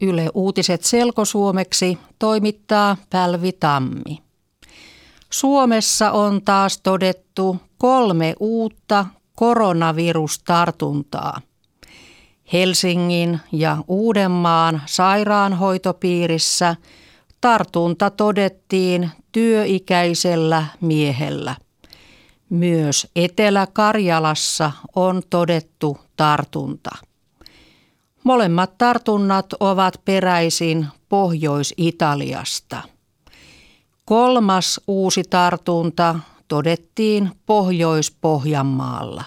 Yle Uutiset selkosuomeksi toimittaa Pälvi Tammi. Suomessa on taas todettu kolme uutta koronavirustartuntaa. Helsingin ja Uudenmaan sairaanhoitopiirissä tartunta todettiin työikäisellä miehellä. Myös Etelä-Karjalassa on todettu tartunta. Molemmat tartunnat ovat peräisin Pohjois-Italiasta. Kolmas uusi tartunta todettiin Pohjois-Pohjanmaalla.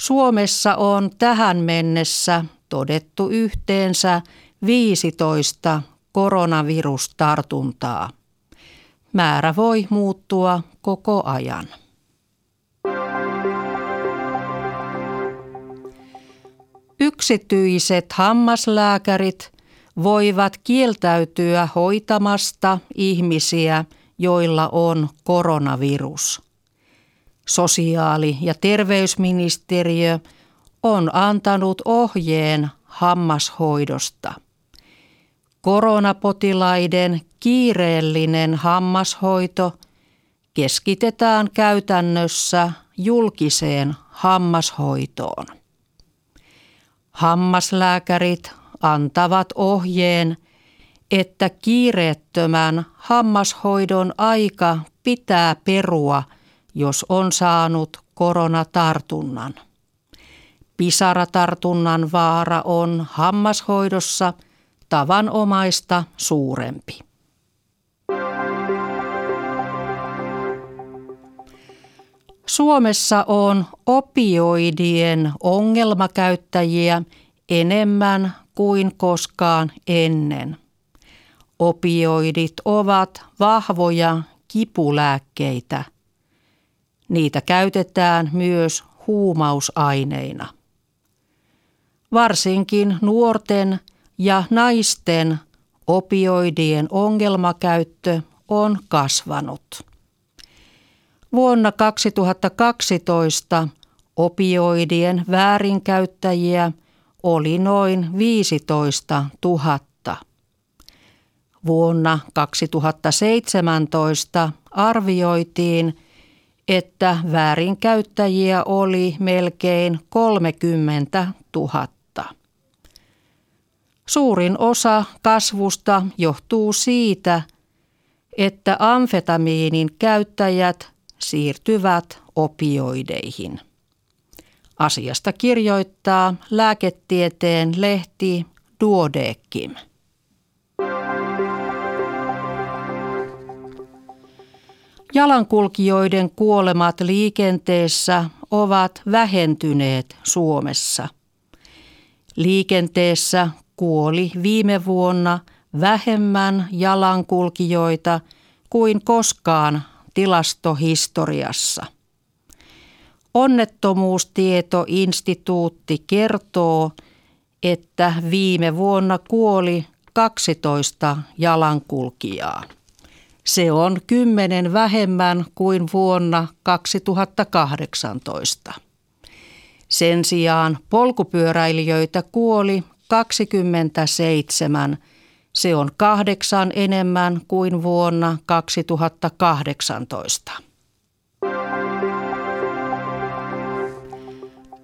Suomessa on tähän mennessä todettu yhteensä 15 koronavirustartuntaa. Määrä voi muuttua koko ajan. Yksityiset hammaslääkärit voivat kieltäytyä hoitamasta ihmisiä, joilla on koronavirus. Sosiaali- ja terveysministeriö on antanut ohjeen hammashoidosta. Koronapotilaiden kiireellinen hammashoito keskitetään käytännössä julkiseen hammashoitoon. Hammaslääkärit antavat ohjeen, että kiireettömän hammashoidon aika pitää perua, jos on saanut koronatartunnan. Pisaratartunnan vaara on hammashoidossa tavanomaista suurempi. Suomessa on opioidien ongelmakäyttäjiä enemmän kuin koskaan ennen. Opioidit ovat vahvoja kipulääkkeitä. Niitä käytetään myös huumausaineina. Varsinkin nuorten ja naisten opioidien ongelmakäyttö on kasvanut. Vuonna 2012 opioidien väärinkäyttäjiä oli noin 15 000. Vuonna 2017 arvioitiin, että väärinkäyttäjiä oli melkein 30 000. Suurin osa kasvusta johtuu siitä, että amfetamiinin käyttäjät siirtyvät opioideihin. Asiasta kirjoittaa lääketieteen lehti Duodekim. Jalankulkijoiden kuolemat liikenteessä ovat vähentyneet Suomessa. Liikenteessä kuoli viime vuonna vähemmän jalankulkijoita kuin koskaan tilastohistoriassa. Onnettomuustietoinstituutti kertoo, että viime vuonna kuoli 12 jalankulkijaa. Se on kymmenen vähemmän kuin vuonna 2018. Sen sijaan polkupyöräilijöitä kuoli 27. Se on kahdeksan enemmän kuin vuonna 2018.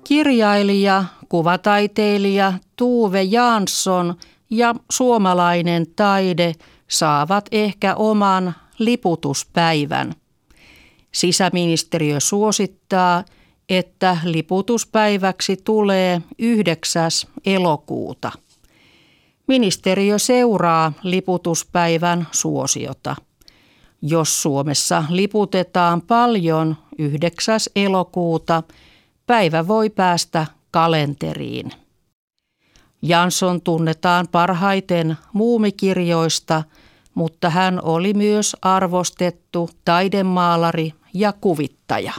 Kirjailija, kuvataiteilija Tuve Jansson ja suomalainen taide saavat ehkä oman liputuspäivän. Sisäministeriö suosittaa, että liputuspäiväksi tulee 9. elokuuta. Ministeriö seuraa liputuspäivän suosiota. Jos Suomessa liputetaan paljon 9. elokuuta – päivä voi päästä kalenteriin. Jansson tunnetaan parhaiten muumikirjoista, mutta hän oli myös arvostettu taidemaalari ja kuvittaja.